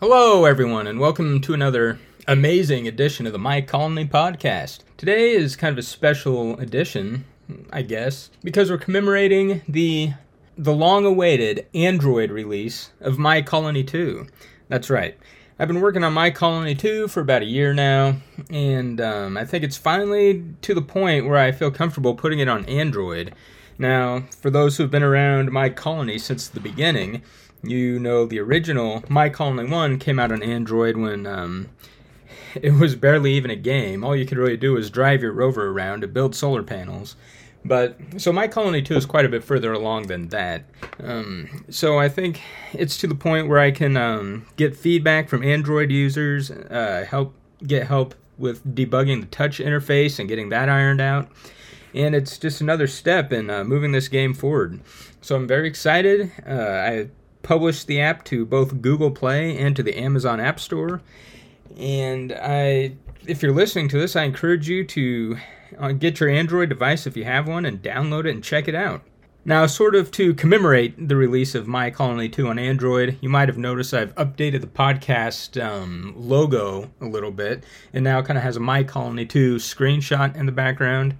Hello, everyone, and welcome to another amazing edition of the My Colony podcast. Today is kind of a special edition, I guess, because we're commemorating the the long-awaited Android release of My Colony 2. That's right. I've been working on My Colony 2 for about a year now, and um, I think it's finally to the point where I feel comfortable putting it on Android. Now, for those who've been around My Colony since the beginning, you know the original My Colony 1 came out on Android when um, it was barely even a game. All you could really do was drive your rover around to build solar panels. But so My Colony 2 is quite a bit further along than that. Um, so I think it's to the point where I can um, get feedback from Android users, uh, help get help with debugging the touch interface and getting that ironed out. And it's just another step in uh, moving this game forward. So I'm very excited. Uh, I published the app to both Google Play and to the Amazon App Store. And I, if you're listening to this, I encourage you to uh, get your Android device if you have one and download it and check it out. Now, sort of to commemorate the release of My Colony 2 on Android, you might have noticed I've updated the podcast um, logo a little bit. It now it kind of has a My Colony 2 screenshot in the background.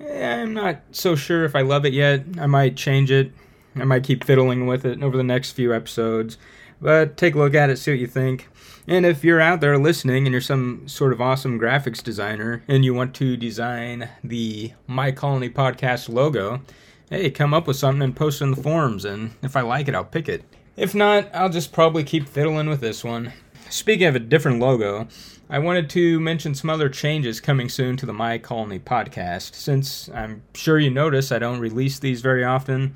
Eh, I'm not so sure if I love it yet. I might change it. I might keep fiddling with it over the next few episodes. But take a look at it, see what you think. And if you're out there listening and you're some sort of awesome graphics designer and you want to design the My Colony podcast logo, hey, come up with something and post it in the forums. And if I like it, I'll pick it. If not, I'll just probably keep fiddling with this one. Speaking of a different logo, I wanted to mention some other changes coming soon to the My Colony podcast. Since I'm sure you notice I don't release these very often,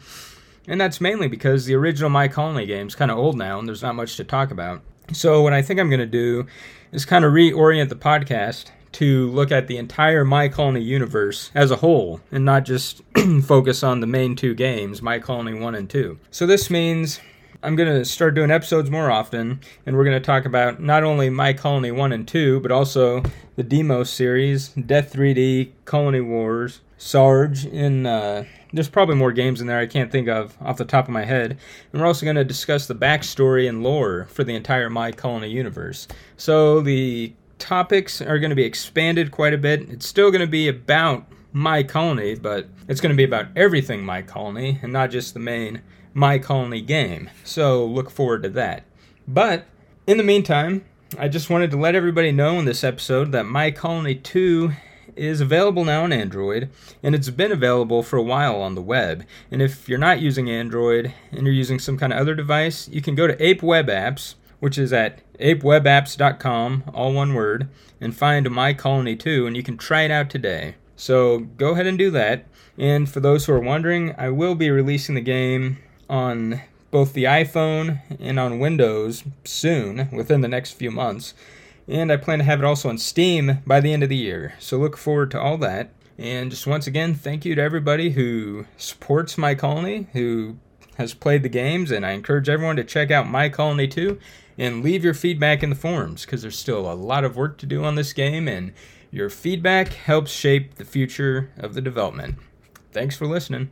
and that's mainly because the original My Colony game is kind of old now and there's not much to talk about. So, what I think I'm going to do is kind of reorient the podcast to look at the entire My Colony universe as a whole and not just focus on the main two games, My Colony 1 and 2. So, this means I'm going to start doing episodes more often, and we're going to talk about not only My Colony 1 and 2, but also the Demo series, Death 3D, Colony Wars, Sarge, and uh, there's probably more games in there I can't think of off the top of my head. And we're also going to discuss the backstory and lore for the entire My Colony universe. So the topics are going to be expanded quite a bit. It's still going to be about My Colony, but it's going to be about everything My Colony and not just the main My Colony game. So look forward to that. But in the meantime, I just wanted to let everybody know in this episode that My Colony 2 is available now on Android, and it's been available for a while on the web. And if you're not using Android and you're using some kind of other device, you can go to Ape Web Apps, which is at apewebapps.com, all one word, and find My Colony 2, and you can try it out today. So go ahead and do that. And for those who are wondering, I will be releasing the game on both the iPhone and on Windows soon, within the next few months and I plan to have it also on Steam by the end of the year. So look forward to all that. And just once again, thank you to everybody who supports My Colony, who has played the games, and I encourage everyone to check out My Colony 2 and leave your feedback in the forums because there's still a lot of work to do on this game, and your feedback helps shape the future of the development. Thanks for listening.